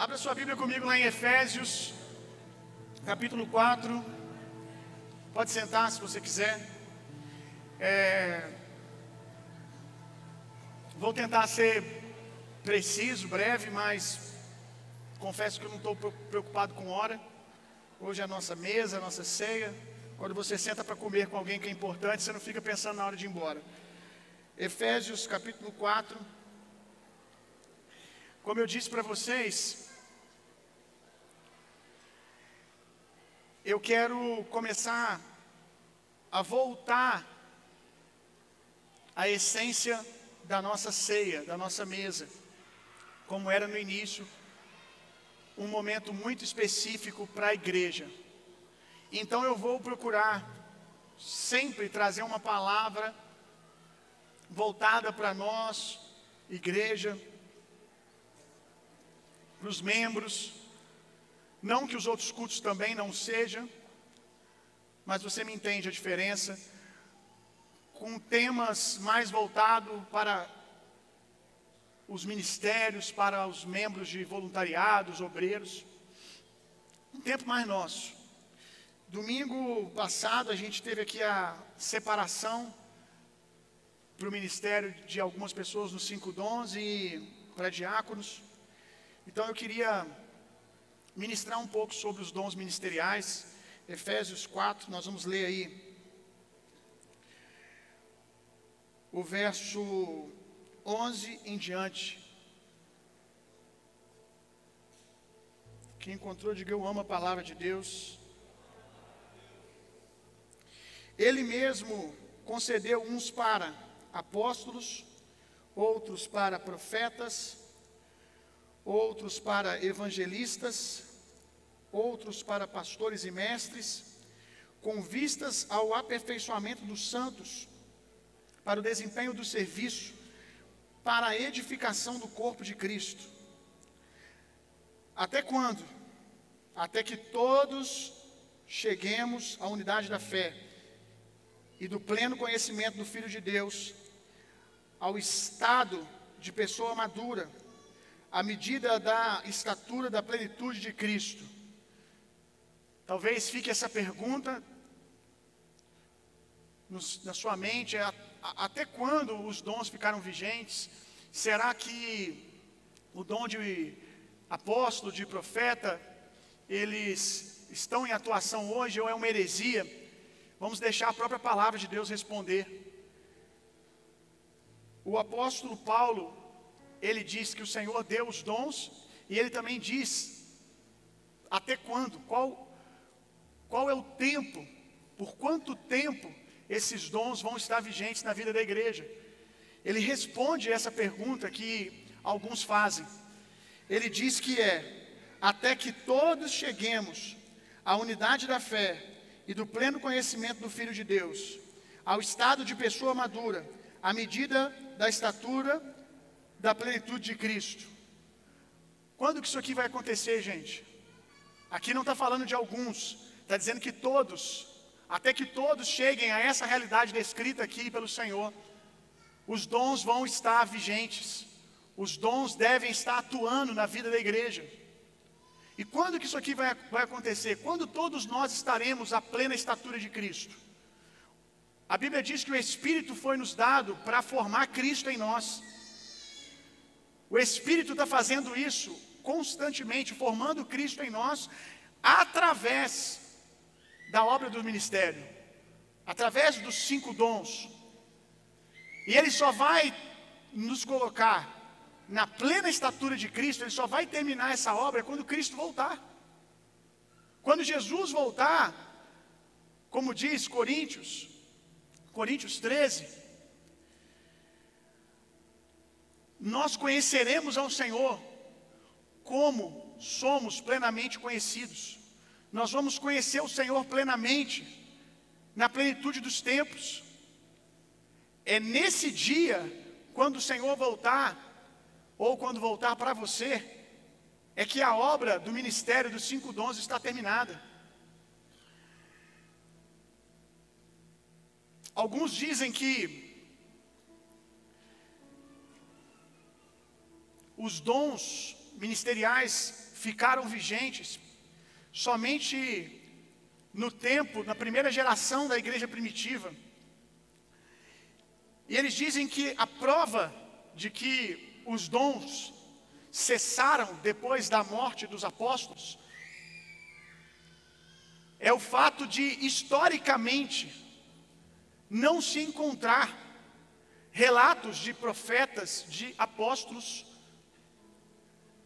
Abra sua Bíblia comigo lá em Efésios, capítulo 4. Pode sentar se você quiser. É... Vou tentar ser preciso, breve, mas confesso que eu não estou preocupado com hora. Hoje é a nossa mesa, a nossa ceia. Quando você senta para comer com alguém que é importante, você não fica pensando na hora de ir embora. Efésios capítulo 4. Como eu disse para vocês, eu quero começar a voltar à essência da nossa ceia, da nossa mesa, como era no início, um momento muito específico para a igreja. Então eu vou procurar sempre trazer uma palavra voltada para nós, igreja, para os membros. Não que os outros cultos também não sejam, mas você me entende a diferença. Com temas mais voltados para os ministérios, para os membros de voluntariados, obreiros. Um tempo mais nosso. Domingo passado a gente teve aqui a separação para o ministério de algumas pessoas nos cinco dons e para diáconos. Então eu queria ministrar um pouco sobre os dons ministeriais. Efésios 4, nós vamos ler aí o verso 11 em diante. Quem encontrou, diga eu amo a palavra de Deus. Ele mesmo concedeu uns para apóstolos, outros para profetas, outros para evangelistas, outros para pastores e mestres, com vistas ao aperfeiçoamento dos santos, para o desempenho do serviço, para a edificação do corpo de Cristo. Até quando? Até que todos cheguemos à unidade da fé e do pleno conhecimento do Filho de Deus, ao estado de pessoa madura, à medida da estatura da plenitude de Cristo. Talvez fique essa pergunta na sua mente: é, até quando os dons ficaram vigentes? Será que o dom de apóstolo, de profeta, eles estão em atuação hoje ou é uma heresia? Vamos deixar a própria palavra de Deus responder. O apóstolo Paulo, ele diz que o Senhor deu os dons, e ele também diz até quando, qual, qual é o tempo, por quanto tempo esses dons vão estar vigentes na vida da igreja. Ele responde essa pergunta que alguns fazem. Ele diz que é: até que todos cheguemos à unidade da fé e do pleno conhecimento do Filho de Deus, ao estado de pessoa madura, à medida da estatura da plenitude de Cristo. Quando que isso aqui vai acontecer, gente? Aqui não está falando de alguns, está dizendo que todos, até que todos cheguem a essa realidade descrita aqui pelo Senhor, os dons vão estar vigentes, os dons devem estar atuando na vida da igreja. E quando que isso aqui vai, vai acontecer? Quando todos nós estaremos à plena estatura de Cristo. A Bíblia diz que o Espírito foi nos dado para formar Cristo em nós. O Espírito está fazendo isso constantemente, formando Cristo em nós, através da obra do ministério, através dos cinco dons. E Ele só vai nos colocar na plena estatura de Cristo, ele só vai terminar essa obra quando Cristo voltar. Quando Jesus voltar, como diz Coríntios, Coríntios 13, nós conheceremos ao Senhor como somos plenamente conhecidos. Nós vamos conhecer o Senhor plenamente, na plenitude dos tempos. É nesse dia, quando o Senhor voltar, ou quando voltar para você, é que a obra do ministério dos cinco dons está terminada. Alguns dizem que os dons ministeriais ficaram vigentes somente no tempo, na primeira geração da igreja primitiva. E eles dizem que a prova de que os dons cessaram depois da morte dos apóstolos é o fato de, historicamente, não se encontrar relatos de profetas, de apóstolos,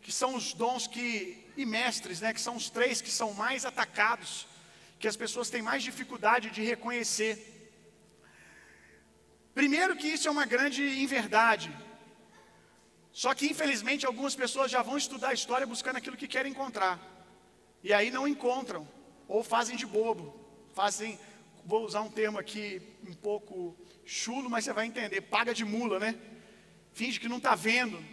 que são os dons que, e mestres, né, que são os três que são mais atacados, que as pessoas têm mais dificuldade de reconhecer. Primeiro que isso é uma grande inverdade. Só que infelizmente algumas pessoas já vão estudar a história buscando aquilo que querem encontrar. E aí não encontram ou fazem de bobo, fazem, vou usar um termo aqui um pouco chulo, mas você vai entender, paga de mula, né? Finge que não está vendo,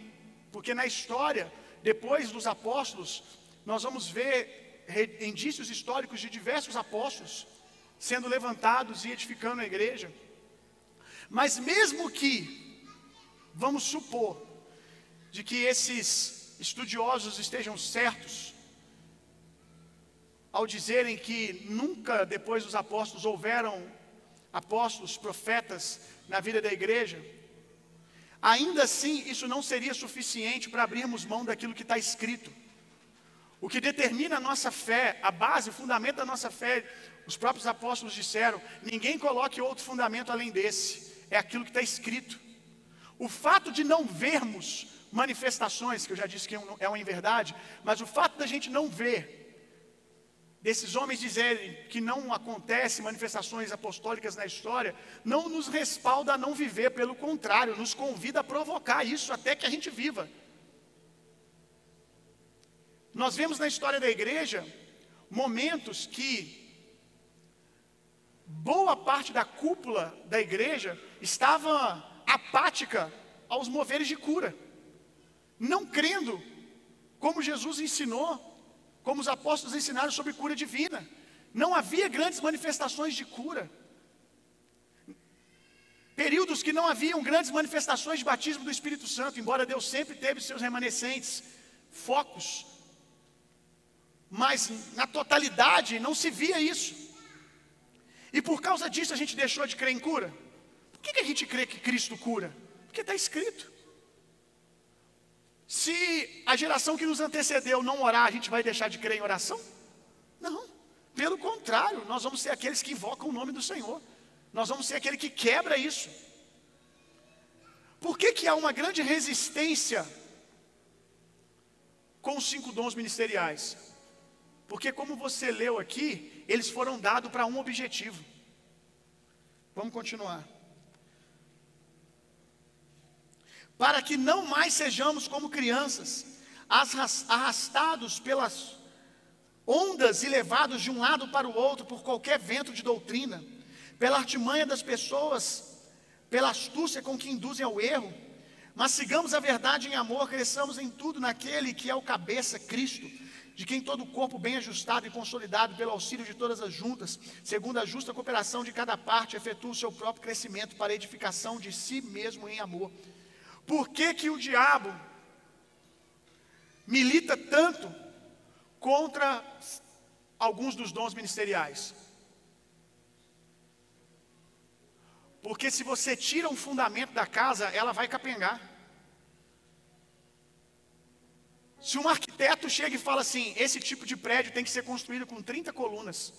porque na história, depois dos apóstolos, nós vamos ver indícios históricos de diversos apóstolos sendo levantados e edificando a igreja. Mas mesmo que, vamos supor, de que esses estudiosos estejam certos, ao dizerem que nunca depois dos apóstolos houveram apóstolos, profetas na vida da igreja, ainda assim isso não seria suficiente para abrirmos mão daquilo que está escrito. O que determina a nossa fé, a base, o fundamento da nossa fé, os próprios apóstolos disseram: ninguém coloque outro fundamento além desse, é aquilo que está escrito. O fato de não vermos manifestações, que eu já disse que é uma inverdade, mas o fato da gente não ver desses homens dizerem que não acontecem manifestações apostólicas na história, não nos respalda a não viver, pelo contrário, nos convida a provocar isso até que a gente viva. Nós vemos na história da igreja momentos que boa parte da cúpula da igreja estava apática aos moveres de cura, não crendo como Jesus ensinou como os apóstolos ensinaram sobre cura divina. Não havia grandes manifestações de cura. Períodos que não haviam grandes manifestações de batismo do Espírito Santo, embora Deus sempre teve seus remanescentes, focos. Mas na totalidade não se via isso. E por causa disso a gente deixou de crer em cura. Por que, que a gente crê que Cristo cura? Porque está escrito. Se a geração que nos antecedeu não orar, a gente vai deixar de crer em oração? Não. Pelo contrário, nós vamos ser aqueles que invocam o nome do Senhor. Nós vamos ser aquele que quebra isso. Por que, que há uma grande resistência com os cinco dons ministeriais? Porque, como você leu aqui, eles foram dados para um objetivo. Vamos continuar. Para que não mais sejamos como crianças, arrastados pelas ondas e levados de um lado para o outro por qualquer vento de doutrina, pela artimanha das pessoas, pela astúcia com que induzem ao erro, mas sigamos a verdade em amor, cresçamos em tudo naquele que é o cabeça, Cristo, de quem todo o corpo bem ajustado e consolidado pelo auxílio de todas as juntas, segundo a justa cooperação de cada parte, efetua o seu próprio crescimento para a edificação de si mesmo em amor. Por que, que o diabo milita tanto contra alguns dos dons ministeriais? Porque se você tira um fundamento da casa, ela vai capengar. Se um arquiteto chega e fala assim: esse tipo de prédio tem que ser construído com 30 colunas,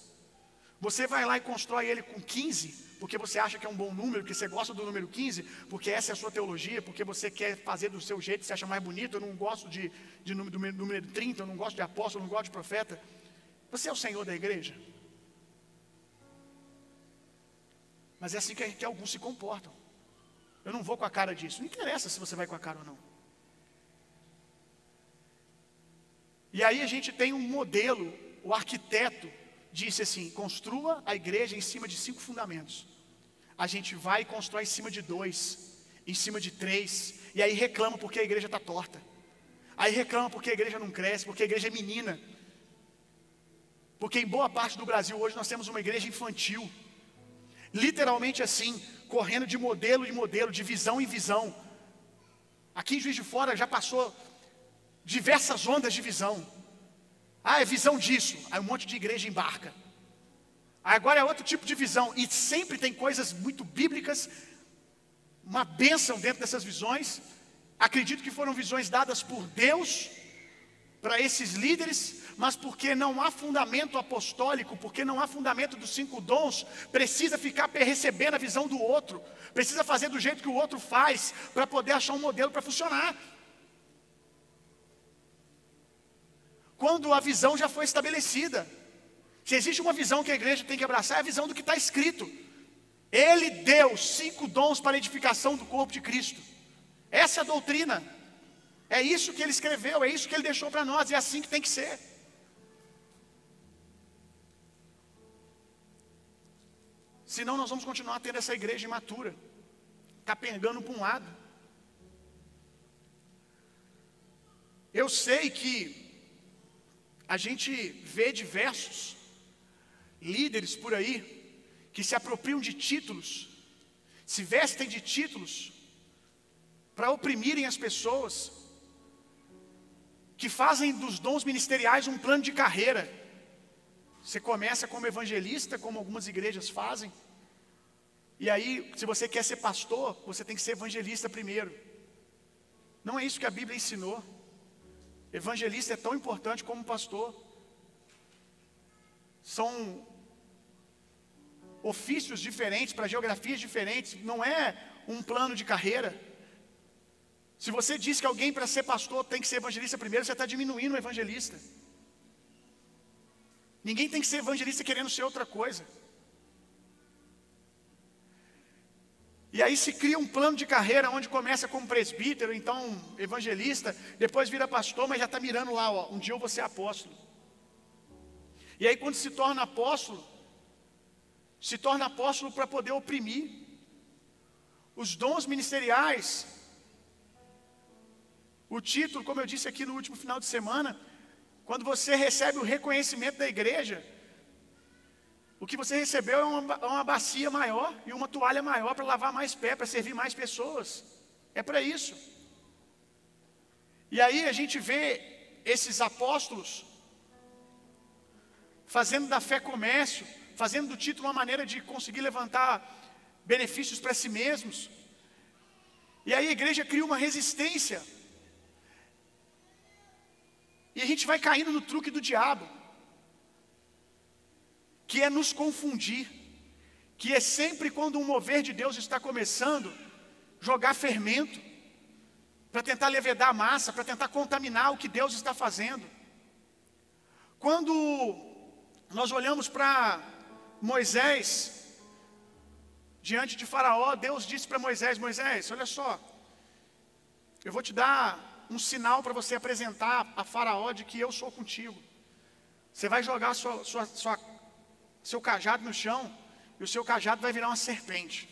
você vai lá e constrói ele com 15, porque você acha que é um bom número, que você gosta do número 15, porque essa é a sua teologia, porque você quer fazer do seu jeito, você acha mais bonito, eu não gosto de, de número, do número 30, eu não gosto de apóstolo, eu não gosto de profeta. Você é o Senhor da igreja. Mas é assim que, que alguns se comportam. Eu não vou com a cara disso. Não interessa se você vai com a cara ou não. E aí a gente tem um modelo, o arquiteto disse assim: construa a igreja em cima de cinco fundamentos a gente vai e constrói em cima de dois, em cima de três, e aí reclama porque a igreja está torta. Aí reclama porque a igreja não cresce, porque a igreja é menina. Porque em boa parte do Brasil hoje nós temos uma igreja infantil. Literalmente assim, correndo de modelo em modelo, de visão em visão. Aqui em Juiz de Fora já passou diversas ondas de visão. Ah, é visão disso. Aí um monte de igreja embarca. Agora é outro tipo de visão. E sempre tem coisas muito bíblicas, uma bênção dentro dessas visões. Acredito que foram visões dadas por Deus para esses líderes, mas porque não há fundamento apostólico, porque não há fundamento dos cinco dons, precisa ficar recebendo a visão do outro, precisa fazer do jeito que o outro faz, para poder achar um modelo para funcionar. Quando a visão já foi estabelecida. Se existe uma visão que a igreja tem que abraçar, é a visão do que está escrito. Ele deu cinco dons para a edificação do corpo de Cristo. Essa é a doutrina. É isso que ele escreveu, é isso que ele deixou para nós, é assim que tem que ser. Senão nós vamos continuar tendo essa igreja imatura, capengando para um lado. Eu sei que a gente vê diversos líderes por aí que se apropriam de títulos, se vestem de títulos para oprimirem as pessoas, que fazem dos dons ministeriais um plano de carreira. Você começa como evangelista, como algumas igrejas fazem, e aí, se você quer ser pastor, você tem que ser evangelista primeiro. Não é isso que a Bíblia ensinou. Evangelista é tão importante como pastor. São ofícios diferentes, para geografias diferentes, não é um plano de carreira. Se você diz que alguém para ser pastor tem que ser evangelista primeiro, você está diminuindo o evangelista. Ninguém tem que ser evangelista querendo ser outra coisa. E aí se cria um plano de carreira onde começa como presbítero, então evangelista, depois vira pastor, mas já está mirando lá, ó, um dia eu vou ser apóstolo. E aí quando se torna apóstolo, se torna apóstolo para poder oprimir. Os dons ministeriais, o título, como eu disse aqui no último final de semana, quando você recebe o reconhecimento da igreja, o que você recebeu é uma, uma bacia maior e uma toalha maior para lavar mais pé, para servir mais pessoas. É para isso. E aí a gente vê esses apóstolos fazendo da fé comércio, fazendo do título uma maneira de conseguir levantar benefícios para si mesmos. E aí a igreja cria uma resistência. E a gente vai caindo no truque do diabo, que é nos confundir, que é sempre quando um mover de Deus está começando, jogar fermento, para tentar levedar a massa, para tentar contaminar o que Deus está fazendo. Quando nós olhamos para Moisés, diante de Faraó, Deus disse para Moisés: Moisés, olha só, eu vou te dar um sinal para você apresentar a Faraó de que eu sou contigo. Você vai jogar sua, sua, sua, seu cajado no chão e o seu cajado vai virar uma serpente.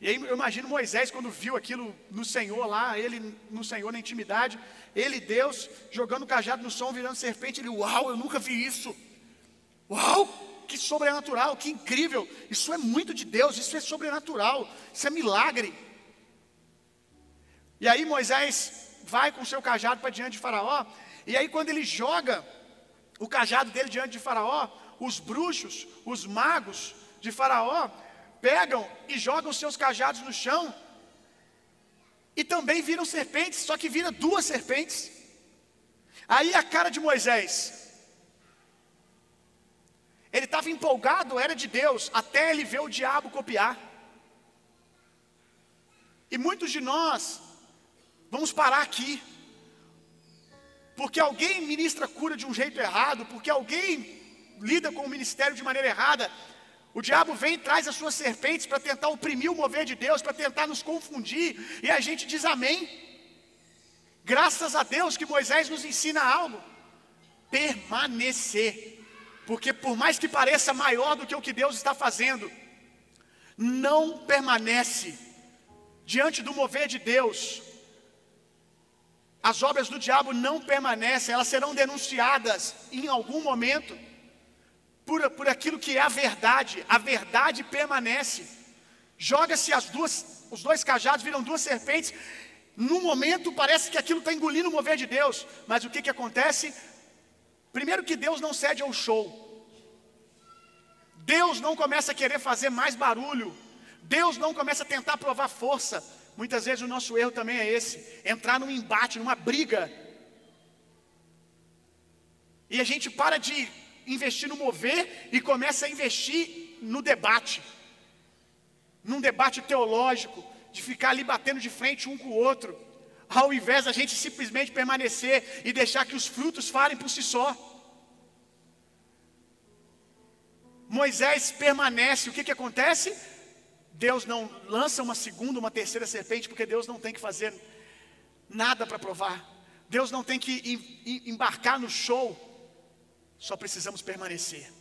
E aí eu imagino Moisés quando viu aquilo no Senhor lá, ele no Senhor na intimidade, ele Deus jogando o cajado no chão virando serpente, ele, uau, eu nunca vi isso. Uau, que sobrenatural, que incrível. Isso é muito de Deus, isso é sobrenatural, isso é milagre. E aí Moisés vai com seu cajado para diante de Faraó, e aí quando ele joga o cajado dele diante de Faraó, os bruxos, os magos de Faraó, pegam e jogam seus cajados no chão, e também viram serpentes, só que vira duas serpentes. Aí a cara de Moisés, ele estava empolgado, era de Deus, até ele ver o diabo copiar. E muitos de nós vamos parar aqui, porque alguém ministra cura de um jeito errado, porque alguém lida com o ministério de maneira errada. O diabo vem e traz as suas serpentes para tentar oprimir o mover de Deus, para tentar nos confundir, e a gente diz amém. Graças a Deus que Moisés nos ensina algo: permanecer. Porque por mais que pareça maior do que o que Deus está fazendo, não permanece diante do mover de Deus. As obras do diabo não permanecem, elas serão denunciadas em algum momento por, por aquilo que é a verdade. A verdade permanece. Joga-se as duas, os dois cajados viram duas serpentes. Num momento parece que aquilo está engolindo o mover de Deus, mas o que, que acontece? Primeiro que Deus não cede ao show. Deus não começa a querer fazer mais barulho. Deus não começa a tentar provar força. Muitas vezes o nosso erro também é esse: entrar num embate, numa briga. E a gente para de investir no mover e começa a investir no debate. Num debate teológico, de ficar ali batendo de frente um com o outro, ao invés da gente simplesmente permanecer e deixar que os frutos falem por si só. Moisés permanece, o que, que acontece? Deus não lança uma segunda, uma terceira serpente, porque Deus não tem que fazer nada para provar. Deus não tem que embarcar no show, só precisamos permanecer.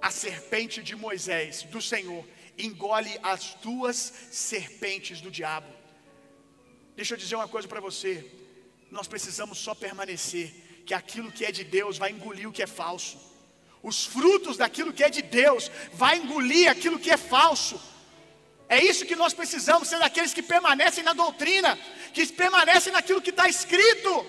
A serpente de Moisés, do Senhor, engole as duas serpentes do diabo. Deixa eu dizer uma coisa para você. Nós precisamos só permanecer, que aquilo que é de Deus vai engolir o que é falso. Os frutos daquilo que é de Deus vai engolir aquilo que é falso. É isso que nós precisamos ser daqueles que permanecem na doutrina, que permanecem naquilo que está escrito.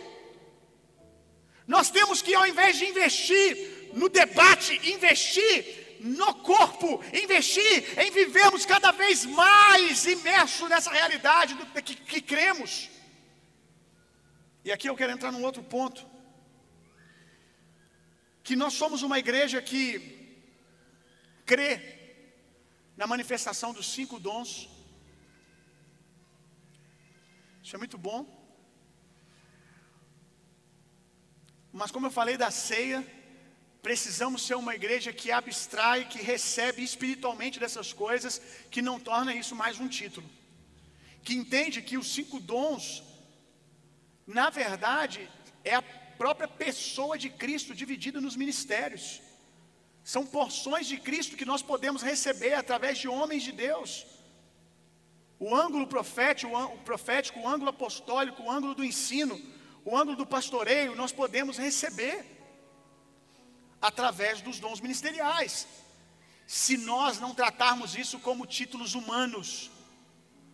Nós temos que, ao invés de investir no debate, investir no corpo, investir em vivermos cada vez mais imersos nessa realidade do, que, que cremos. E aqui eu quero entrar num outro ponto. Que nós somos uma igreja que crê na manifestação dos cinco dons. Isso é muito bom. Mas como eu falei da ceia, precisamos ser uma igreja que abstrai, que recebe espiritualmente dessas coisas, que não torna isso mais um título. Que entende que os cinco dons, na verdade, é a própria pessoa de Cristo dividida nos ministérios. São porções de Cristo que nós podemos receber através de homens de Deus. O ângulo profético, o profético, o ângulo apostólico, o ângulo do ensino, o ângulo do pastoreio, nós podemos receber através dos dons ministeriais. Se nós não tratarmos isso como títulos humanos,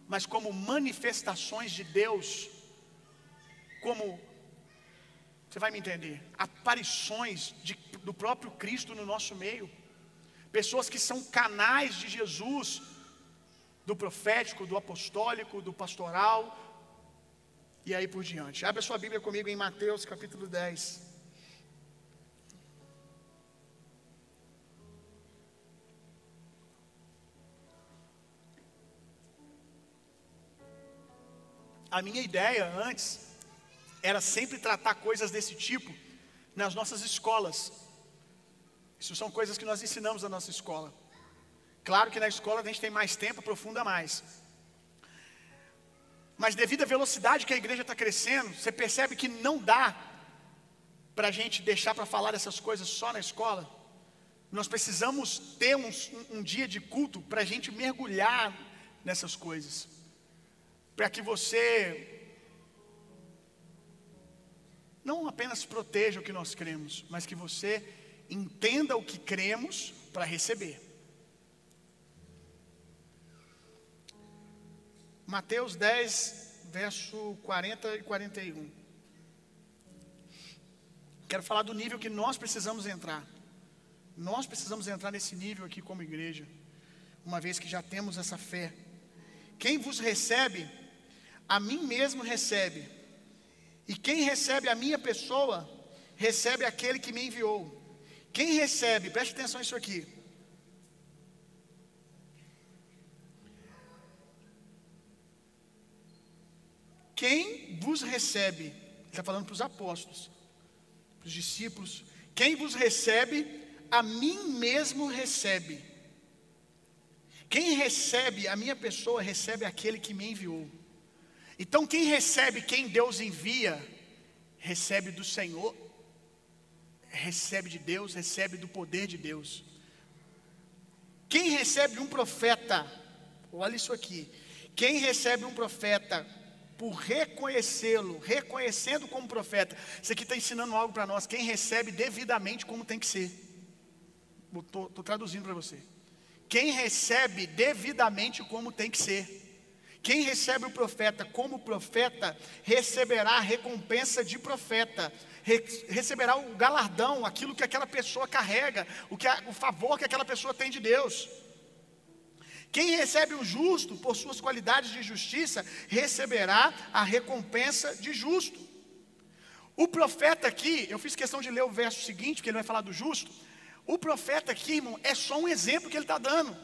mas como manifestações de Deus, como você vai me entender, aparições de do próprio Cristo no nosso meio. Pessoas que são canais de Jesus, do profético, do apostólico, do pastoral, e aí por diante. Abre a sua Bíblia comigo em Mateus capítulo 10. A minha ideia antes era sempre tratar coisas desse tipo nas nossas escolas, isso são coisas que nós ensinamos na nossa escola. Claro que na escola a gente tem mais tempo, aprofunda mais. Mas devido à velocidade que a igreja está crescendo, você percebe que não dá para a gente deixar para falar essas coisas só na escola. Nós precisamos ter um, um dia de culto para a gente mergulhar nessas coisas. Para que você não apenas proteja o que nós cremos, mas que você entenda o que cremos para receber. Mateus 10, verso 40 e 41. Quero falar do nível que nós precisamos entrar. Nós precisamos entrar nesse nível aqui como igreja, uma vez que já temos essa fé. Quem vos recebe, a mim mesmo recebe. E quem recebe a minha pessoa, recebe aquele que me enviou. Quem recebe, preste atenção nisso aqui. Quem vos recebe, ele está falando para os apóstolos, para os discípulos, quem vos recebe, a mim mesmo recebe. Quem recebe a minha pessoa, recebe aquele que me enviou. Então, quem recebe quem Deus envia, recebe do Senhor recebe de Deus, recebe do poder de Deus. Quem recebe um profeta, olha isso aqui. Quem recebe um profeta por reconhecê-lo, reconhecendo como profeta, isso aqui está ensinando algo para nós. Quem recebe devidamente como tem que ser. Estou traduzindo para você. Quem recebe devidamente como tem que ser. Quem recebe o profeta como profeta, receberá a recompensa de profeta receberá o galardão, aquilo que aquela pessoa carrega, o, que o favor que aquela pessoa tem de Deus. Quem recebe o justo por suas qualidades de justiça, receberá a recompensa de justo. O profeta aqui, eu fiz questão de ler o verso seguinte, porque ele vai falar do justo. O profeta aqui, irmão, é só um exemplo que ele está dando.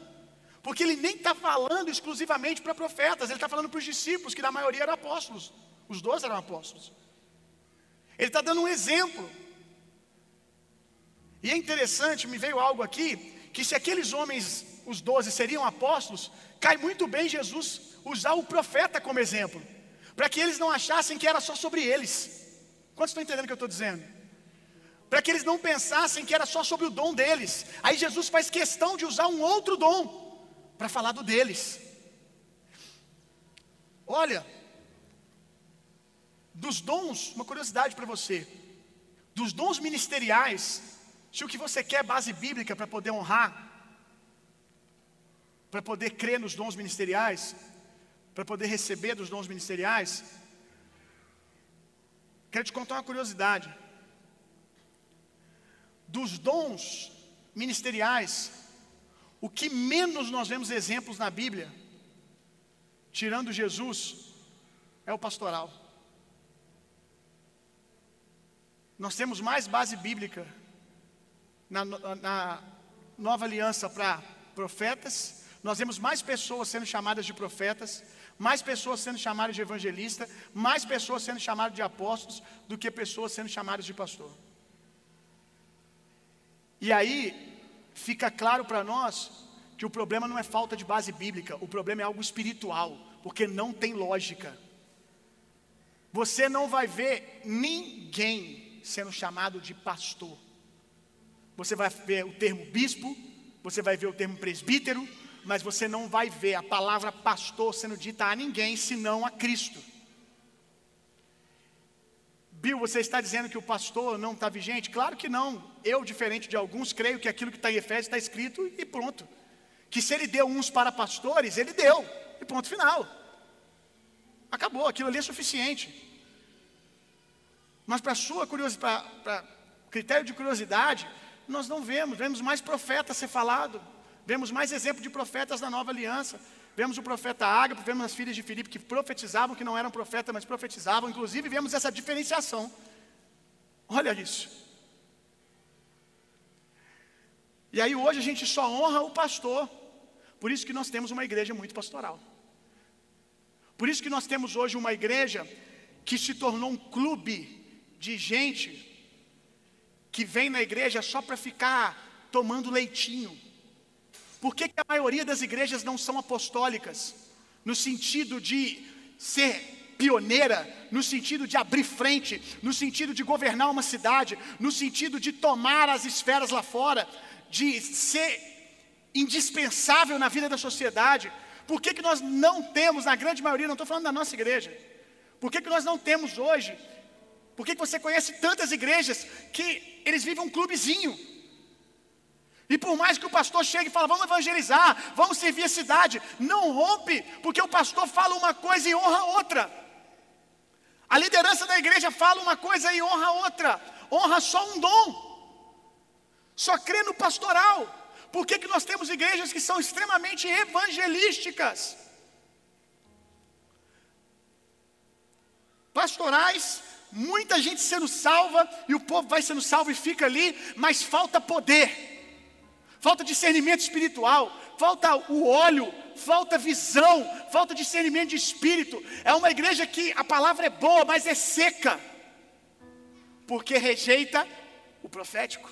Porque ele nem está falando exclusivamente para profetas, ele está falando para os discípulos, que na maioria eram apóstolos. Os dois eram apóstolos. Ele está dando um exemplo. E é interessante, me veio algo aqui, que se aqueles homens, os doze, seriam apóstolos, cai muito bem Jesus usar o profeta como exemplo, para que eles não achassem que era só sobre eles. Quantos estão entendendo o que eu estou dizendo? Para que eles não pensassem que era só sobre o dom deles. Aí Jesus faz questão de usar um outro dom para falar do deles. Olha, dos dons, uma curiosidade para você, dos dons ministeriais, se o que você quer é base bíblica para poder honrar, para poder crer nos dons ministeriais, para poder receber dos dons ministeriais, quero te contar uma curiosidade. Dos dons ministeriais, o que menos nós vemos exemplos na Bíblia, tirando Jesus, é o pastoral. Nós temos mais base bíblica na, na nova aliança para profetas, nós vemos mais pessoas sendo chamadas de profetas, mais pessoas sendo chamadas de evangelista, mais pessoas sendo chamadas de apóstolos do que pessoas sendo chamadas de pastor. E aí, fica claro para nós que o problema não é falta de base bíblica, o problema é algo espiritual, porque não tem lógica. Você não vai ver ninguém sendo chamado de pastor. Você vai ver o termo bispo, você vai ver o termo presbítero, mas você não vai ver a palavra pastor sendo dita a ninguém senão a Cristo. Bill, você está dizendo que o pastor não está vigente? Claro que não. Eu, diferente de alguns, creio que aquilo que está em Efésios está escrito e pronto. Que se ele deu uns para pastores, ele deu. E ponto final. Acabou, aquilo ali é suficiente. Mas para sua curiosidade, para critério de curiosidade, nós não vemos, vemos mais profetas ser falado, vemos mais exemplo de profetas da nova aliança. Vemos o profeta Ágapo, vemos as filhas de Filipe que profetizavam, que não eram profetas, mas profetizavam. Inclusive, vemos essa diferenciação. Olha isso. E aí, hoje, a gente só honra o pastor. Por isso que nós temos uma igreja muito pastoral. Por isso que nós temos hoje uma igreja que se tornou um clube de gente que vem na igreja só para ficar tomando leitinho por que, que a maioria das igrejas não são apostólicas? No sentido de ser pioneira, no sentido de abrir frente, no sentido de governar uma cidade, no sentido de tomar as esferas lá fora, de ser indispensável na vida da sociedade. Por que, que nós não temos, na grande maioria, não estou falando da nossa igreja, por que, que nós não temos hoje? Por que, que você conhece tantas igrejas que eles vivem um clubezinho? E por mais que o pastor chegue e fale, vamos evangelizar, vamos servir a cidade, não rompe, porque o pastor fala uma coisa e honra outra. A liderança da igreja fala uma coisa e honra outra. Honra só um dom. Só crê no pastoral. Por que, que nós temos igrejas que são extremamente evangelísticas? Pastorais, muita gente sendo salva e o povo vai sendo salvo e fica ali, mas falta poder falta discernimento espiritual, falta o óleo, falta visão, falta discernimento de espírito. É uma igreja que a palavra é boa, mas é seca, porque rejeita o profético.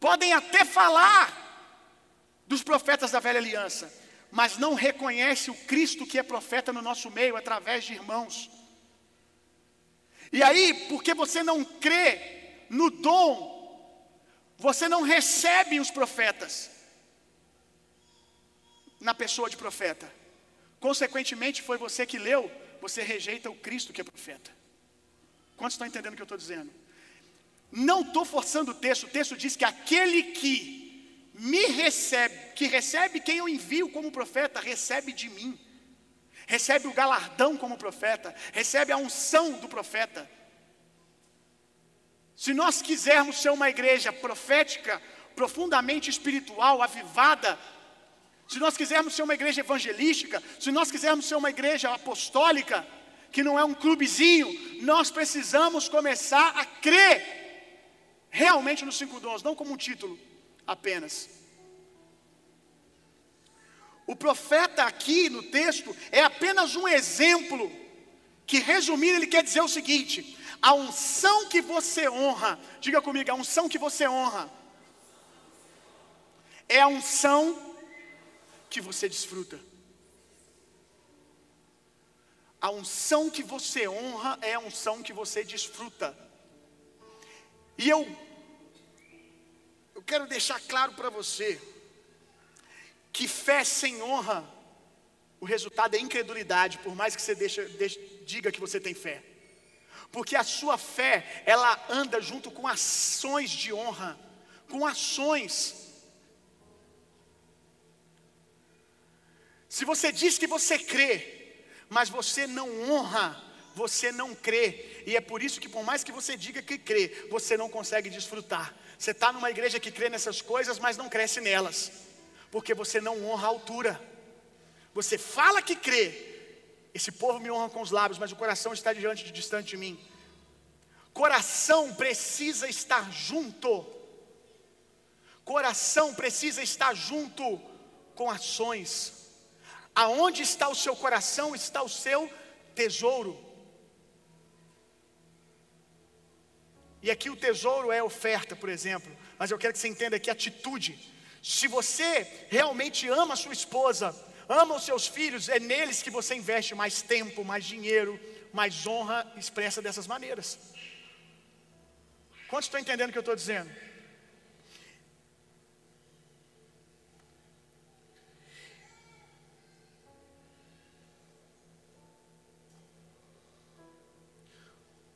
Podem até falar dos profetas da velha aliança, mas não reconhece o Cristo que é profeta no nosso meio através de irmãos. E aí, porque você não crê no dom, você não recebe os profetas na pessoa de profeta. Consequentemente, foi você que leu, você rejeita o Cristo que é profeta. Quantos estão entendendo o que eu estou dizendo? Não estou forçando o texto, o texto diz que aquele que me recebe, que recebe quem eu envio como profeta, recebe de mim. recebe o galardão como profeta, recebe a unção do profeta. Se nós quisermos ser uma igreja profética, profundamente espiritual, avivada, se nós quisermos ser uma igreja evangelística, se nós quisermos ser uma igreja apostólica, que não é um clubezinho, nós precisamos começar a crer realmente nos cinco dons, não como um título apenas. O profeta aqui no texto é apenas um exemplo que, resumindo, ele quer dizer o seguinte: a unção que você honra, diga comigo, a unção que você honra, é a unção que você desfruta. A unção que você honra é a unção que você desfruta. E eu, eu quero deixar claro para você que fé sem honra, o resultado é incredulidade, por mais que você deixa, deixa, diga que você tem fé. Porque a sua fé, ela anda junto com ações de honra, com ações. Se você diz que você crê, mas você não honra, você não crê. E é por isso que, por mais que você diga que crê, você não consegue desfrutar. Você está numa igreja que crê nessas coisas, mas não cresce nelas, porque você não honra a altura. Você fala que crê, esse povo me honra com os lábios, mas o coração está diante de distante de mim. Coração precisa estar junto. Coração precisa estar junto com ações. Aonde está o seu coração, está o seu tesouro. E aqui o tesouro é oferta, por exemplo. Mas eu quero que você entenda aqui atitude. Se você realmente ama a sua esposa, ama os seus filhos, é neles que você investe mais tempo, mais dinheiro, mais honra, expressa dessas maneiras. Quantos estão entendendo o que eu estou dizendo?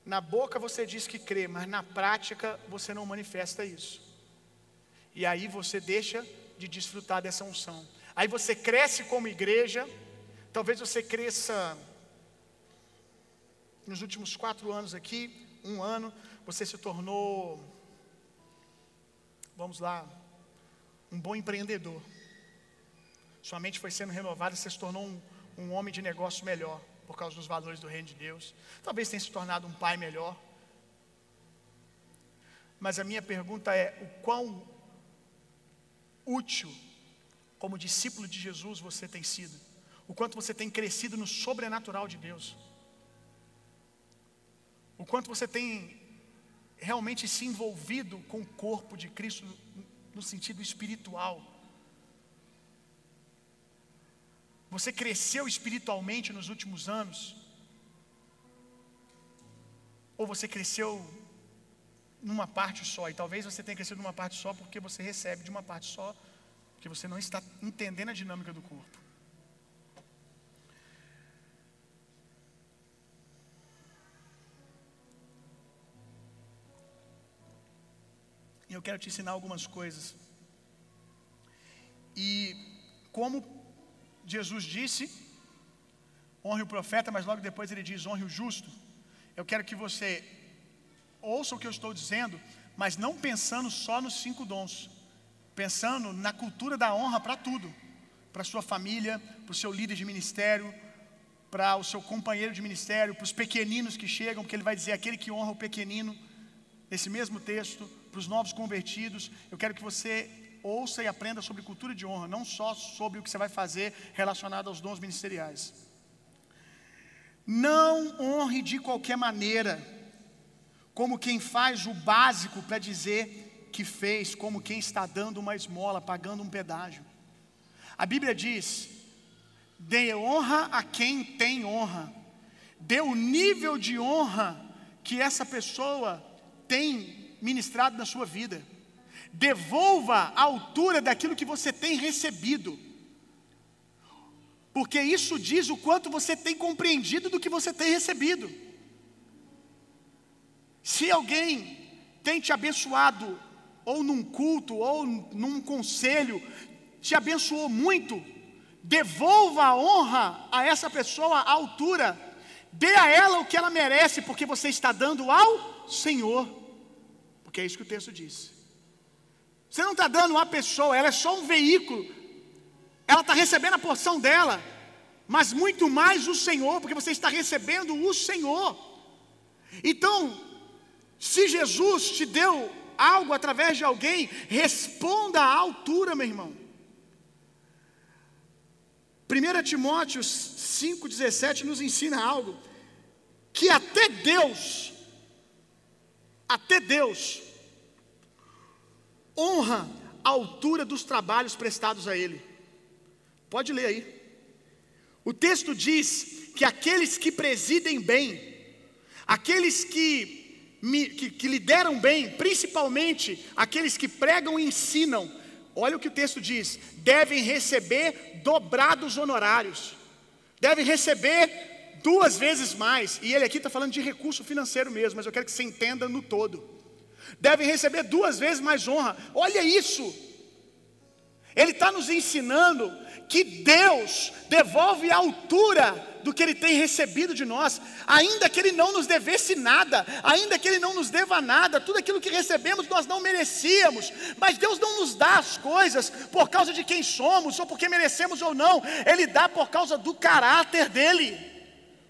Na boca você diz que crê, mas na prática você não manifesta isso. E aí você deixa de desfrutar dessa unção. Aí você cresce como igreja, talvez você cresça nos últimos quatro anos aqui, um ano, você se tornou, vamos lá, um bom empreendedor. Sua mente foi sendo renovada, você se tornou um, um homem de negócio melhor por causa dos valores do reino de Deus. Talvez tenha se tornado um pai melhor. Mas a minha pergunta é: o quão útil, como discípulo de Jesus, você tem sido? O quanto você tem crescido no sobrenatural de Deus? O quanto você tem realmente se envolvido com o corpo de Cristo no sentido espiritual? Você cresceu espiritualmente nos últimos anos? Ou você cresceu numa parte só? E talvez você tenha crescido numa parte só porque você recebe de uma parte só, porque você não está entendendo a dinâmica do corpo. E eu quero te ensinar algumas coisas. E como Jesus disse: honre o profeta, mas logo depois ele diz: honre o justo. Eu quero que você ouça o que eu estou dizendo, mas não pensando só nos cinco dons, pensando na cultura da honra para tudo, para sua família, para o seu líder de ministério, para o seu companheiro de ministério, para os pequeninos que chegam, porque ele vai dizer aquele que honra o pequenino, nesse mesmo texto, para os novos convertidos. Eu quero que você ouça e aprenda sobre cultura de honra, não só sobre o que você vai fazer relacionado aos dons ministeriais. Não honre de qualquer maneira, como quem faz o básico para dizer que fez, como quem está dando uma esmola, pagando um pedágio. A Bíblia diz: dê honra a quem tem honra, dê o nível de honra que essa pessoa tem ministrado na sua vida. Devolva a altura daquilo que você tem recebido. Porque isso diz o quanto você tem compreendido do que você tem recebido. Se alguém tem te abençoado, ou num culto, ou num conselho, te abençoou muito, devolva a honra a essa pessoa à altura, dê a ela o que ela merece, porque você está dando ao Senhor, porque é isso que o texto diz. Você não está dando a pessoa, ela é só um veículo, ela está recebendo a porção dela, mas muito mais o Senhor, porque você está recebendo o Senhor. Então, se Jesus te deu algo através de alguém, responda à altura, meu irmão. 1 Timóteo 5,17 nos ensina algo, que até Deus, até Deus, honra a altura dos trabalhos prestados a Ele. Pode ler aí. O texto diz que aqueles que presidem bem, aqueles que, que, que lideram bem, principalmente aqueles que pregam e ensinam, olha o que o texto diz: devem receber dobrados honorários, devem receber duas vezes mais. E ele aqui está falando de recurso financeiro mesmo, mas eu quero que você entenda no todo. Devem receber duas vezes mais honra. Olha isso. Ele está nos ensinando que Deus devolve a altura do que Ele tem recebido de nós, ainda que Ele não nos devesse nada, ainda que Ele não nos deva nada, tudo aquilo que recebemos nós não merecíamos, mas Deus não nos dá as coisas por causa de quem somos, ou porque merecemos ou não, Ele dá por causa do caráter dEle,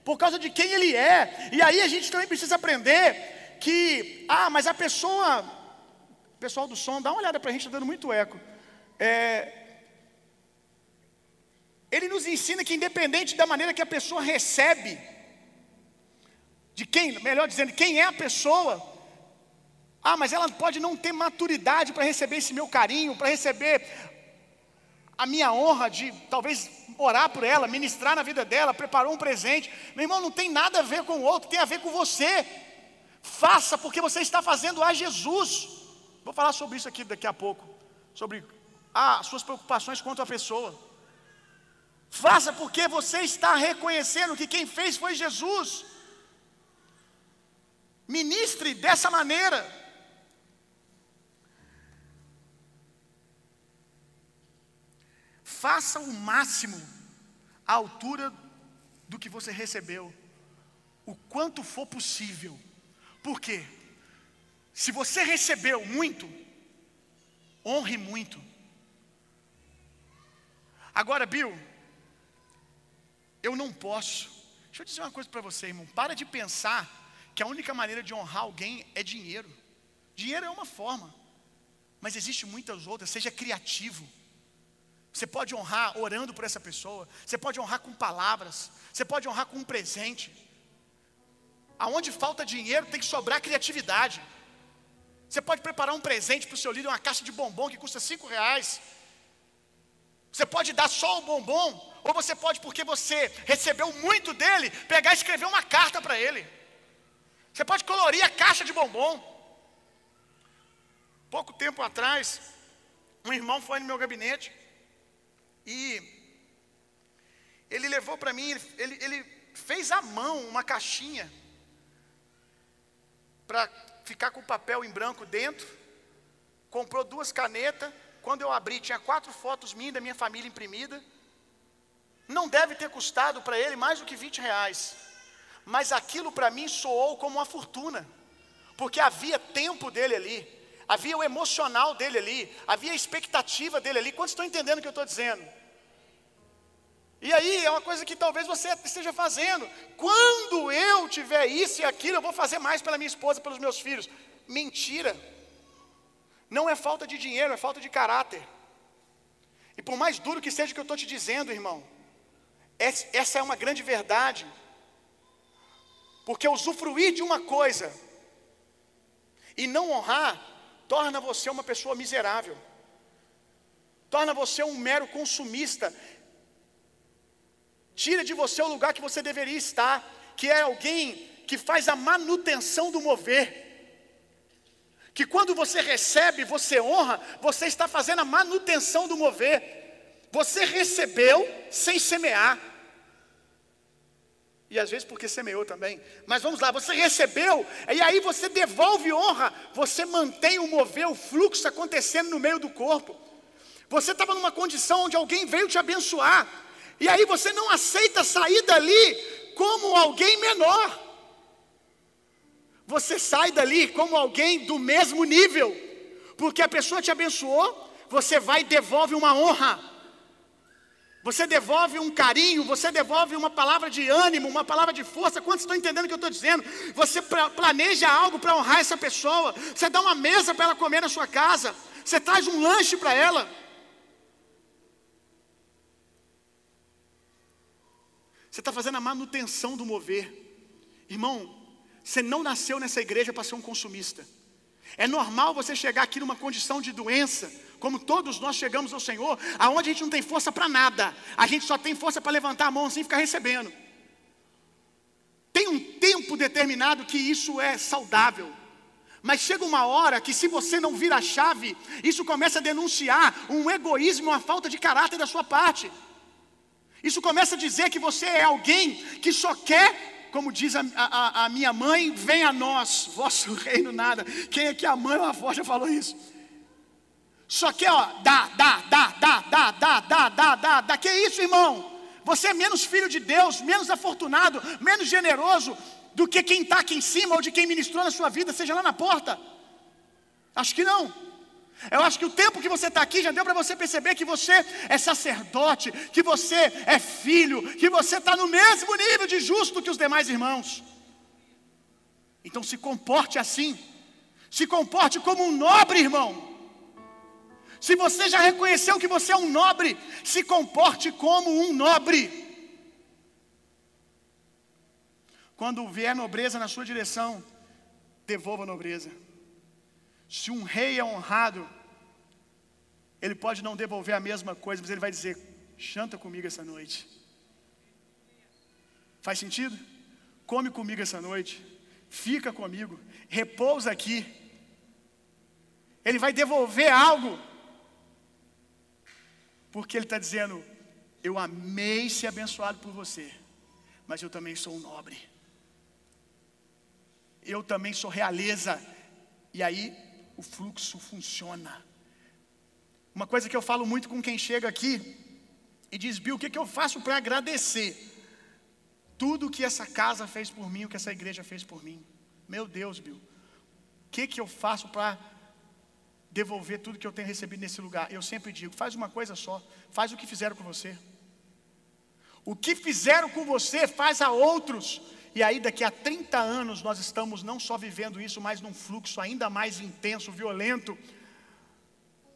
por causa de quem Ele é, e aí a gente também precisa aprender que, ah, mas a pessoa, pessoal do som, dá uma olhada para a gente, está dando muito eco. É, ele nos ensina que, independente da maneira que a pessoa recebe, de quem, melhor dizendo, quem é a pessoa, ah, mas ela pode não ter maturidade para receber esse meu carinho, para receber a minha honra de talvez orar por ela, ministrar na vida dela, preparou um presente. Meu irmão, não tem nada a ver com o outro, tem a ver com você. Faça porque você está fazendo a Jesus. Vou falar sobre isso aqui daqui a pouco, sobre ah, suas preocupações quanto à pessoa. Faça porque você está reconhecendo que quem fez foi Jesus. Ministre dessa maneira. Faça o máximo à altura do que você recebeu, o quanto for possível. Por quê? Se você recebeu muito, honre muito. Agora, Bill, eu não posso. Deixa eu dizer uma coisa para você, irmão. Para de pensar que a única maneira de honrar alguém é dinheiro. Dinheiro é uma forma, mas existe muitas outras. Seja criativo. Você pode honrar orando por essa pessoa. Você pode honrar com palavras. Você pode honrar com um presente. Aonde falta dinheiro tem que sobrar criatividade. Você pode preparar um presente para o seu líder, uma caixa de bombom que custa cinco reais. Você pode dar só o bombom, ou você pode, porque você recebeu muito dele, pegar e escrever uma carta para ele. Você pode colorir a caixa de bombom. Pouco tempo atrás, um irmão foi no meu gabinete e ele levou para mim, ele, ele fez à mão uma caixinha para ficar com papel em branco dentro, comprou duas canetas quando eu abri, tinha quatro fotos minhas da minha família imprimida. Não deve ter custado para ele mais do que 20 reais. Mas aquilo para mim soou como uma fortuna. Porque havia tempo dele ali, havia o emocional dele ali, havia a expectativa dele ali. Quantos estão entendendo o que eu estou dizendo? E aí é uma coisa que talvez você esteja fazendo. Quando eu tiver isso e aquilo, eu vou fazer mais pela minha esposa, pelos meus filhos. Mentira. Não é falta de dinheiro, é falta de caráter. E por mais duro que seja o que eu estou te dizendo, irmão, essa é uma grande verdade. Porque usufruir de uma coisa e não honrar, torna você uma pessoa miserável, torna você um mero consumista, tira de você o lugar que você deveria estar, que é alguém que faz a manutenção do mover que quando você recebe, você honra, você está fazendo a manutenção do mover. Você recebeu sem semear. E às vezes porque semeou também. Mas vamos lá, você recebeu, e aí você devolve honra, você mantém o mover, o fluxo acontecendo no meio do corpo. Você estava numa condição onde alguém veio te abençoar, e aí você não aceita sair dali como alguém menor. Você sai dali como alguém do mesmo nível, porque a pessoa te abençoou, você vai e devolve uma honra. Você devolve um carinho, você devolve uma palavra de ânimo, uma palavra de força. Quantos estão entendendo o que eu estou dizendo? Você planeja algo para honrar essa pessoa. Você dá uma mesa para ela comer na sua casa. Você traz um lanche para ela. Você está fazendo a manutenção do mover. Irmão, você não nasceu nessa igreja para ser um consumista. É normal você chegar aqui numa condição de doença, como todos nós chegamos ao Senhor, aonde a gente não tem força para nada, a gente só tem força para levantar a mão assim e ficar recebendo. Tem um tempo determinado que isso é saudável, mas chega uma hora que, se você não vira a chave, isso começa a denunciar um egoísmo, uma falta de caráter da sua parte. Isso começa a dizer que você é alguém que só quer como diz a, a, a, minha mãe, vem a nós, vosso reino nada. Quem é que a mãe ou a avó já falou isso? Só que, ó, dá, dá, dá, dá, dá, dá, dá, dá, dá, dá. Que isso, irmão? Você é menos filho de Deus, menos afortunado, menos generoso do que quem está aqui em cima ou de quem ministrou na sua vida, seja lá na porta. Acho que não. Eu acho que o tempo que você está aqui já deu para você perceber que você é sacerdote, que você é filho, que você está no mesmo nível de justo que os demais irmãos. Então se comporte assim, se comporte como um nobre irmão. Se você já reconheceu que você é um nobre, se comporte como um nobre. Quando vier nobreza na sua direção, devolva a nobreza. Se um rei é honrado, ele pode não devolver a mesma coisa, mas ele vai dizer: janta comigo essa noite. Faz sentido? Come comigo essa noite, fica comigo, repousa aqui. Ele vai devolver algo porque Ele está dizendo: Eu amei ser abençoado por você, mas eu também sou um nobre. Eu também sou realeza. E aí o fluxo funciona. Uma coisa que eu falo muito com quem chega aqui e diz: Bill, o que, que eu faço para agradecer tudo que essa casa fez por mim, o que essa igreja fez por mim? Meu Deus, Bill, o que, que eu faço para devolver tudo que eu tenho recebido nesse lugar. Eu sempre digo: faz uma coisa só, faz o que fizeram com você. O que fizeram com você, faz a outros. E aí, daqui a 30 anos, nós estamos não só vivendo isso, mas num fluxo ainda mais intenso, violento,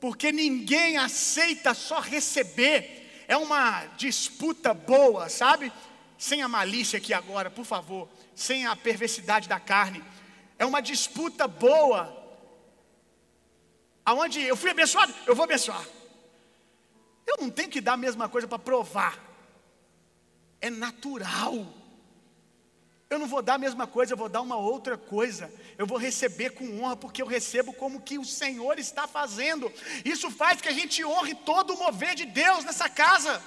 porque ninguém aceita só receber, é uma disputa boa, sabe? Sem a malícia aqui agora, por favor, sem a perversidade da carne, é uma disputa boa, Aonde eu fui abençoado, eu vou abençoar. Eu não tenho que dar a mesma coisa para provar. É natural. Eu não vou dar a mesma coisa, eu vou dar uma outra coisa. Eu vou receber com honra, porque eu recebo como que o Senhor está fazendo. Isso faz que a gente honre todo o mover de Deus nessa casa.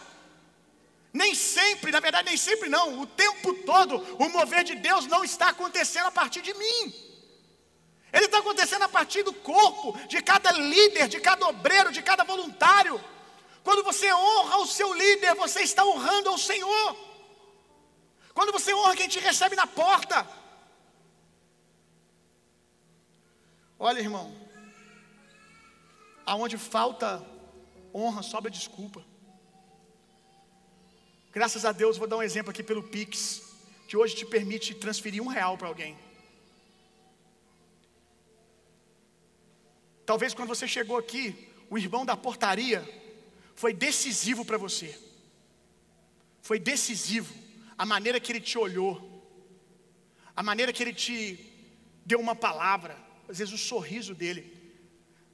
Nem sempre, na verdade, nem sempre não. O tempo todo, o mover de Deus não está acontecendo a partir de mim. Ele está acontecendo a partir do corpo, de cada líder, de cada obreiro, de cada voluntário. Quando você honra o seu líder, você está honrando ao Senhor. Quando você honra quem te recebe na porta. Olha, irmão, aonde falta honra, sobra desculpa. Graças a Deus, vou dar um exemplo aqui pelo Pix, que hoje te permite transferir um real para alguém. Talvez quando você chegou aqui, o irmão da portaria foi decisivo para você. Foi decisivo a maneira que ele te olhou, a maneira que ele te deu uma palavra, às vezes o sorriso dele.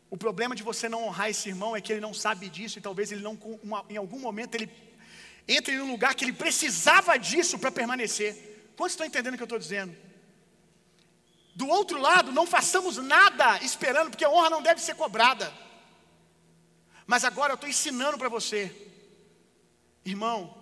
O problema de você não honrar esse irmão é que ele não sabe disso e talvez ele não, uma, em algum momento, ele entre em um lugar que ele precisava disso para permanecer. Quantos estão entendendo o que eu estou dizendo? Do outro lado, não façamos nada esperando, porque a honra não deve ser cobrada. Mas agora eu estou ensinando para você, irmão,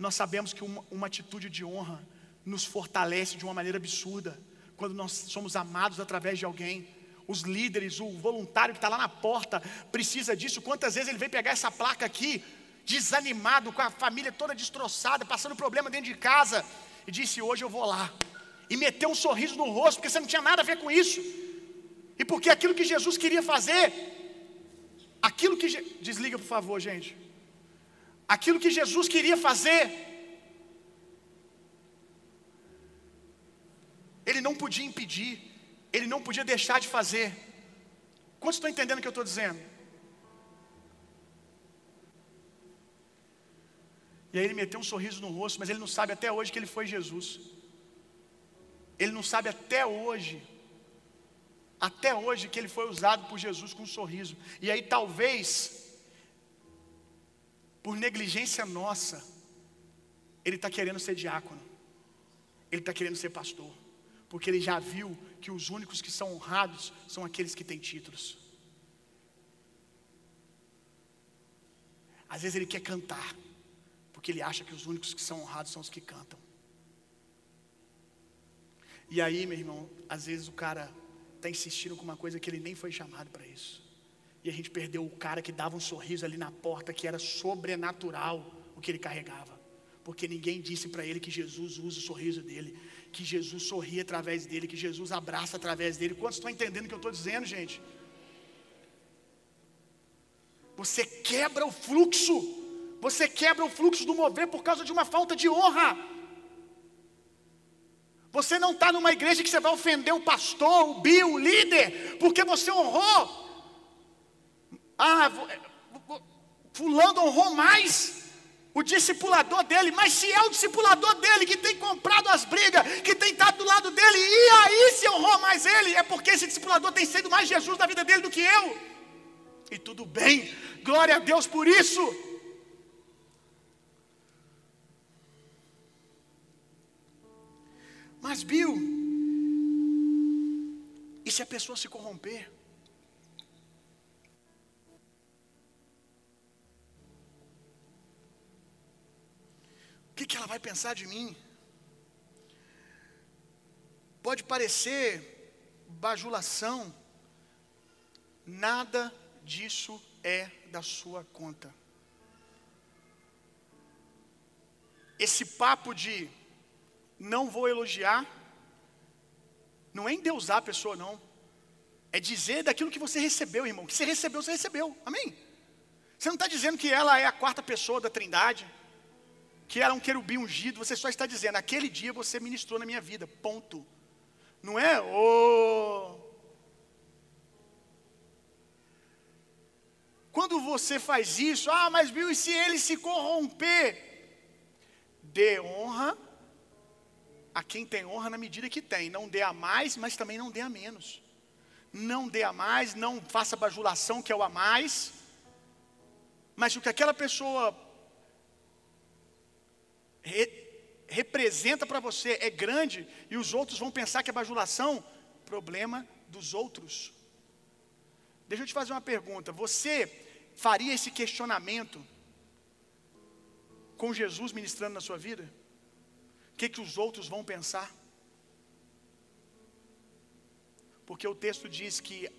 nós sabemos que uma, uma atitude de honra nos fortalece de uma maneira absurda, quando nós somos amados através de alguém. os líderes, o voluntário que está lá na porta precisa disso. Quantas vezes ele vem pegar essa placa aqui, desanimado, com a família toda destroçada, passando problema dentro de casa, e disse: Hoje eu vou lá. E meteu um sorriso no rosto, porque você não tinha nada a ver com isso. E porque aquilo que Jesus queria fazer, aquilo que. Desliga, por favor, gente. Aquilo que Jesus queria fazer, ele não podia impedir, ele não podia deixar de fazer. Quantos estão entendendo o que eu estou dizendo? E aí ele meteu um sorriso no rosto, mas ele não sabe até hoje que ele foi Jesus. Ele não sabe até hoje, até hoje que ele foi usado por Jesus com um sorriso. E aí talvez, por negligência nossa, ele está querendo ser diácono, ele está querendo ser pastor porque ele já viu que os únicos que são honrados são aqueles que têm títulos. Às vezes ele quer cantar, porque ele acha que os únicos que são honrados são os que cantam. E aí, meu irmão, às vezes o cara está insistindo com uma coisa que ele nem foi chamado para isso. E a gente perdeu o cara que dava um sorriso ali na porta, que era sobrenatural o que ele carregava. Porque ninguém disse para ele que Jesus usa o sorriso dele que Jesus sorri através dele, que Jesus abraça através dele. Quantos estão entendendo o que eu estou dizendo, gente? Você quebra o fluxo, você quebra o fluxo do mover por causa de uma falta de honra. Você não está numa igreja que você vai ofender o pastor, o bio, o líder, porque você honrou. Ah, fulano honrou mais o discipulador dele, mas se é o discipulador dele que tem comprado as brigas, que tem estado do lado dele, e aí se honrou mais ele, é porque esse discipulador tem sido mais Jesus na vida dele do que eu. E tudo bem, glória a Deus por isso. Mas Bill, e se a pessoa se corromper? Que, ela vai pensar de mim? Pode parecer bajulação, nada disso é da sua conta. Esse papo de não vou elogiar, não é endeusar a pessoa, não. É dizer daquilo que você recebeu, irmão. Que você recebeu, você recebeu. Amém? Você não está dizendo que ela é a quarta pessoa da trindade que era um querubim ungido, você só está dizendo, aquele dia você ministrou na minha vida, ponto. Não é? Oh. Quando você faz isso, ah, mas viu, e se ele se corromper? Dê honra a quem tem honra na medida que tem. Não dê a mais, mas também não dê a menos. Não dê a mais, não faça bajulação que é o a mais. Mas o que aquela pessoa re, representa para você é grande e os outros vão pensar que é bajulação, problema dos outros. Deixa eu te fazer uma pergunta. Você faria esse questionamento com Jesus ministrando na sua vida? O que, que os outros vão pensar? Porque o texto diz que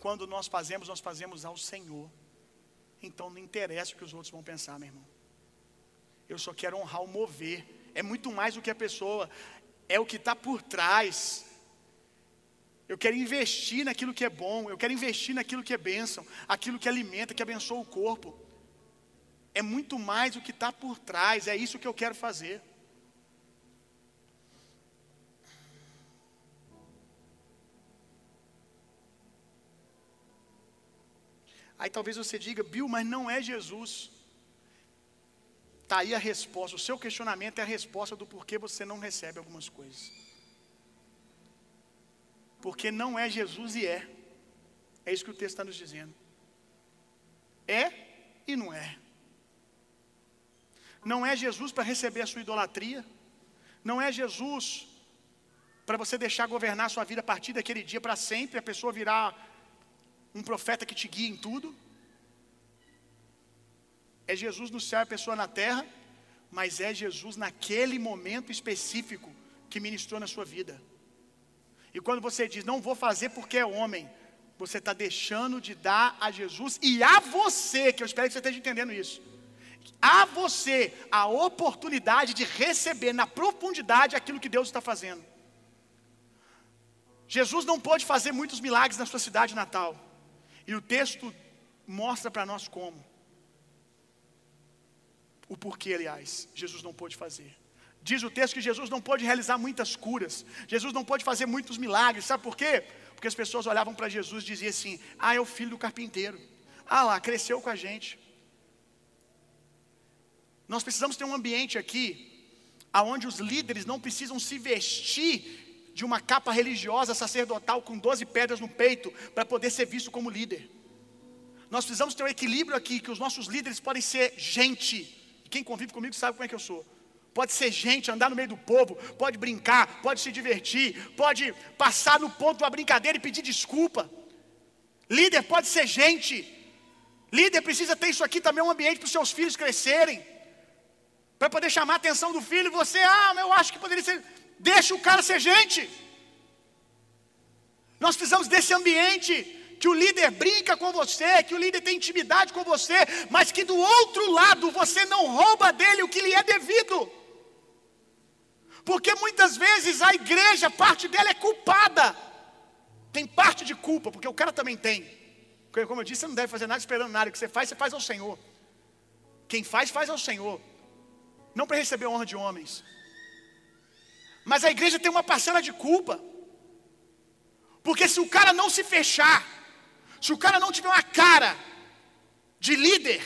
quando nós fazemos, nós fazemos ao Senhor. Então não interessa o que os outros vão pensar, meu irmão. Eu só quero honrar o mover. É muito mais do que a pessoa, é o que está por trás. Eu quero investir naquilo que é bom, eu quero investir naquilo que é bênção, aquilo que alimenta, que abençoa o corpo. É muito mais o que está por trás, é isso que eu quero fazer. Aí talvez você diga, Bill, mas não é Jesus. Está aí a resposta. O seu questionamento é a resposta do porquê você não recebe algumas coisas. Porque não é Jesus e é. É isso que o texto está nos dizendo. É e não é. Não é Jesus para receber a sua idolatria. Não é Jesus para você deixar governar a sua vida a partir daquele dia para sempre, a pessoa virar um profeta que te guia em tudo. É Jesus no céu e a pessoa na terra, mas é Jesus naquele momento específico que ministrou na sua vida. E quando você diz, não vou fazer porque é homem, você está deixando de dar a Jesus e a você, que eu espero que você esteja entendendo isso, a você a oportunidade de receber na profundidade aquilo que Deus está fazendo. Jesus não pode fazer muitos milagres na sua cidade natal, e o texto mostra para nós como. O porquê, aliás, Jesus não pôde fazer. Diz o texto que Jesus não pôde realizar muitas curas, Jesus não pôde fazer muitos milagres, sabe por quê? Porque as pessoas olhavam para Jesus e diziam assim: Ah, é o filho do carpinteiro, ah lá, cresceu com a gente. Nós precisamos ter um ambiente aqui, onde os líderes não precisam se vestir de uma capa religiosa sacerdotal com 12 pedras no peito para poder ser visto como líder. Nós precisamos ter um equilíbrio aqui, que os nossos líderes podem ser gente. Quem convive comigo sabe como é que eu sou pode ser gente, andar no meio do povo, pode brincar, pode se divertir, pode passar no ponto da brincadeira e pedir desculpa. Líder pode ser gente. Líder precisa ter isso aqui também, um ambiente para os seus filhos crescerem. Para poder chamar a atenção do filho, você, ah, eu acho que poderia ser. Deixa o cara ser gente. Nós precisamos desse ambiente que o líder brinca com você, que o líder tem intimidade com você, mas que do outro lado você não rouba dele o que lhe é devido. Porque muitas vezes a igreja, parte dela é culpada. Tem parte de culpa, porque o cara também tem. Porque, como eu disse, você não deve fazer nada esperando nada. O que você faz, você faz ao Senhor. Quem faz, faz ao Senhor. Não para receber honra de homens. Mas a igreja tem uma parcela de culpa. Porque se o cara não se fechar, se o cara não tiver uma cara de líder,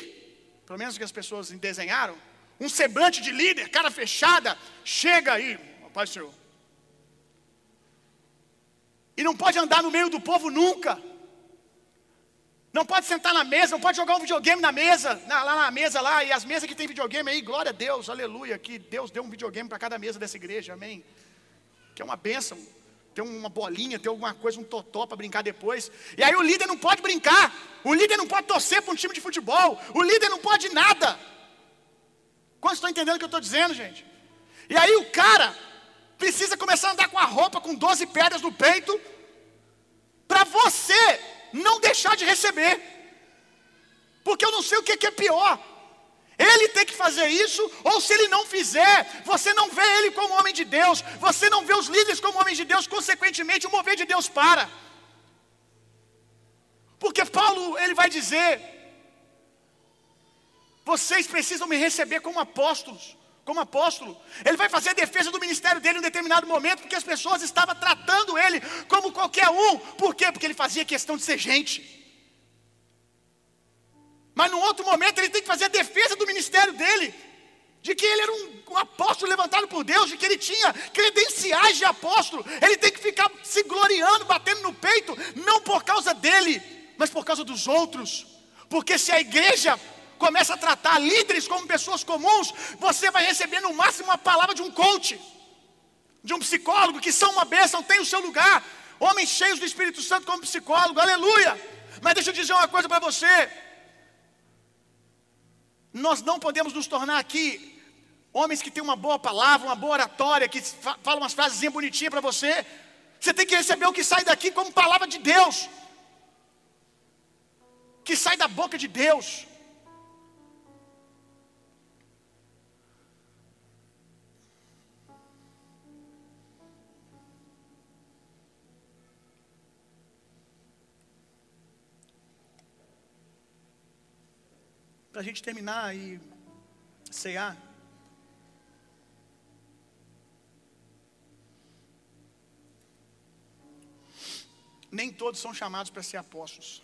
pelo menos que as pessoas desenharam, um semblante de líder, cara fechada, chega aí, Pai Senhor. E não pode andar no meio do povo nunca. Não pode sentar na mesa, não pode jogar um videogame na mesa, na, lá na mesa lá, e as mesas que tem videogame aí, glória a Deus, aleluia, que Deus deu um videogame para cada mesa dessa igreja, amém. Que é uma bênção, ter uma bolinha, ter alguma coisa, um totó para brincar depois. E aí o líder não pode brincar, o líder não pode torcer para um time de futebol, o líder não pode nada. Quantos estão entendendo o que eu estou dizendo, gente? E aí o cara precisa começar a andar com a roupa com 12 pedras no peito, para você não deixar de receber. Porque eu não sei o que é pior. Ele tem que fazer isso, ou se ele não fizer, você não vê ele como homem de Deus, você não vê os líderes como homens de Deus, consequentemente o mover de Deus para. Porque Paulo, ele vai dizer, vocês precisam me receber como apóstolos, como apóstolo. Ele vai fazer a defesa do ministério dele em um determinado momento, porque as pessoas estavam tratando ele como qualquer um. Por quê? Porque ele fazia questão de ser gente. Mas num outro momento ele tem que fazer a defesa do ministério dele, de que ele era um, um, apóstolo levantado por Deus, de que ele tinha credenciais de apóstolo. Ele tem que ficar se gloriando, batendo no peito, não por causa dele, mas por causa dos outros. Porque se a igreja começa a tratar líderes como pessoas comuns, você vai receber no máximo uma palavra de um coach, de um psicólogo, que são uma bênção, tem o seu lugar. Homens cheios do Espírito Santo como psicólogo, aleluia. Mas deixa eu dizer uma coisa para você. Nós não podemos nos tornar aqui homens que têm uma boa palavra, uma boa oratória, que falam umas frases bonitinhas para você. Você tem que receber o que sai daqui como palavra de Deus, que sai da boca de Deus. A gente terminar e cear. Nem todos são chamados para ser apóstolos,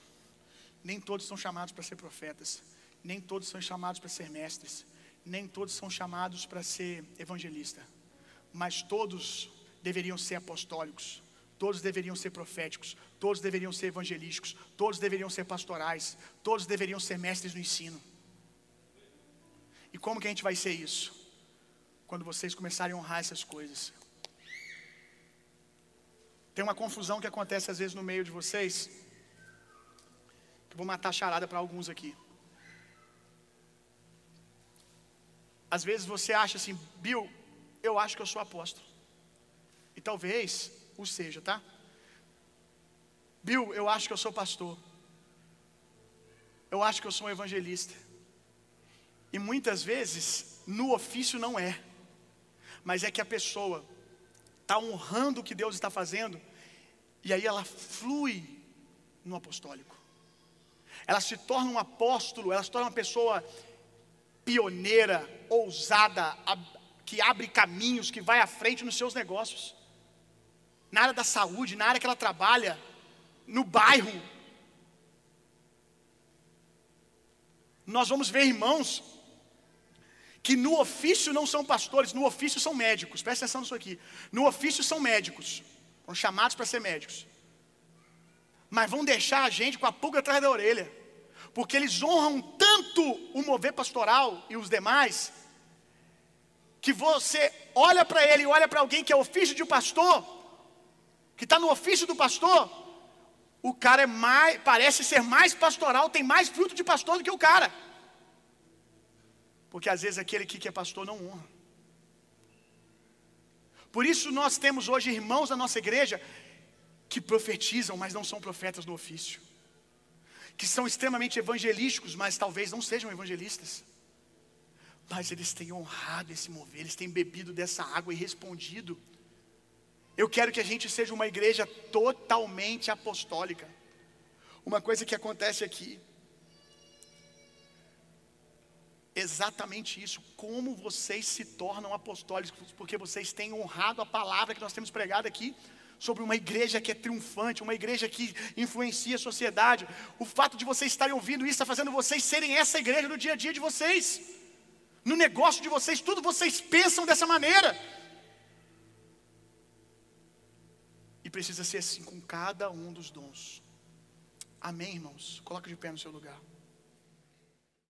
nem todos são chamados para ser profetas, nem todos são chamados para ser mestres, nem todos são chamados para ser evangelista, mas todos deveriam ser apostólicos, todos deveriam ser proféticos, todos deveriam ser evangelísticos, todos deveriam ser pastorais, todos deveriam ser mestres no ensino. E como que a gente vai ser isso? Quando vocês começarem a honrar essas coisas. Tem uma confusão que acontece às vezes no meio de vocês. Que eu vou matar a charada para alguns aqui. Às vezes você acha assim, Bill, eu acho que eu sou apóstolo. E talvez o seja, tá? Bill, eu acho que eu sou pastor. Eu acho que eu sou um evangelista. E muitas vezes, no ofício não é. Mas é que a pessoa está honrando o que Deus está fazendo, e aí ela flui no apostólico. Ela se torna um apóstolo, ela se torna uma pessoa pioneira, ousada, que abre caminhos, que vai à frente nos seus negócios. Na área da saúde, na área que ela trabalha, no bairro. Nós vamos ver irmãos que no ofício não são pastores, no ofício são médicos. Presta atenção nisso aqui. No ofício são médicos, são chamados para ser médicos. Mas vão deixar a gente com a pulga atrás da orelha, porque eles honram tanto o mover pastoral e os demais, que você olha para ele e olha para alguém que é ofício de um pastor, que está no ofício do pastor, o cara é mais, parece ser mais pastoral, tem mais fruto de pastor do que o cara. Porque às vezes aquele que é pastor não honra. Por isso nós temos hoje irmãos da nossa igreja que profetizam, mas não são profetas no ofício. Que são extremamente evangelísticos, mas talvez não sejam evangelistas. Mas eles têm honrado esse mover, eles têm bebido dessa água e respondido. Eu quero que a gente seja uma igreja totalmente apostólica. Uma coisa que acontece aqui. Exatamente isso. Como vocês se tornam apostólicos, porque vocês têm honrado a palavra que nós temos pregado aqui sobre uma igreja que é triunfante, uma igreja que influencia a sociedade. O fato de vocês estarem ouvindo isso está fazendo vocês serem essa igreja no dia a dia de vocês, no negócio de vocês, tudo vocês pensam dessa maneira. E precisa ser assim com cada um dos dons. Amém, irmãos? Coloca de pé no seu lugar.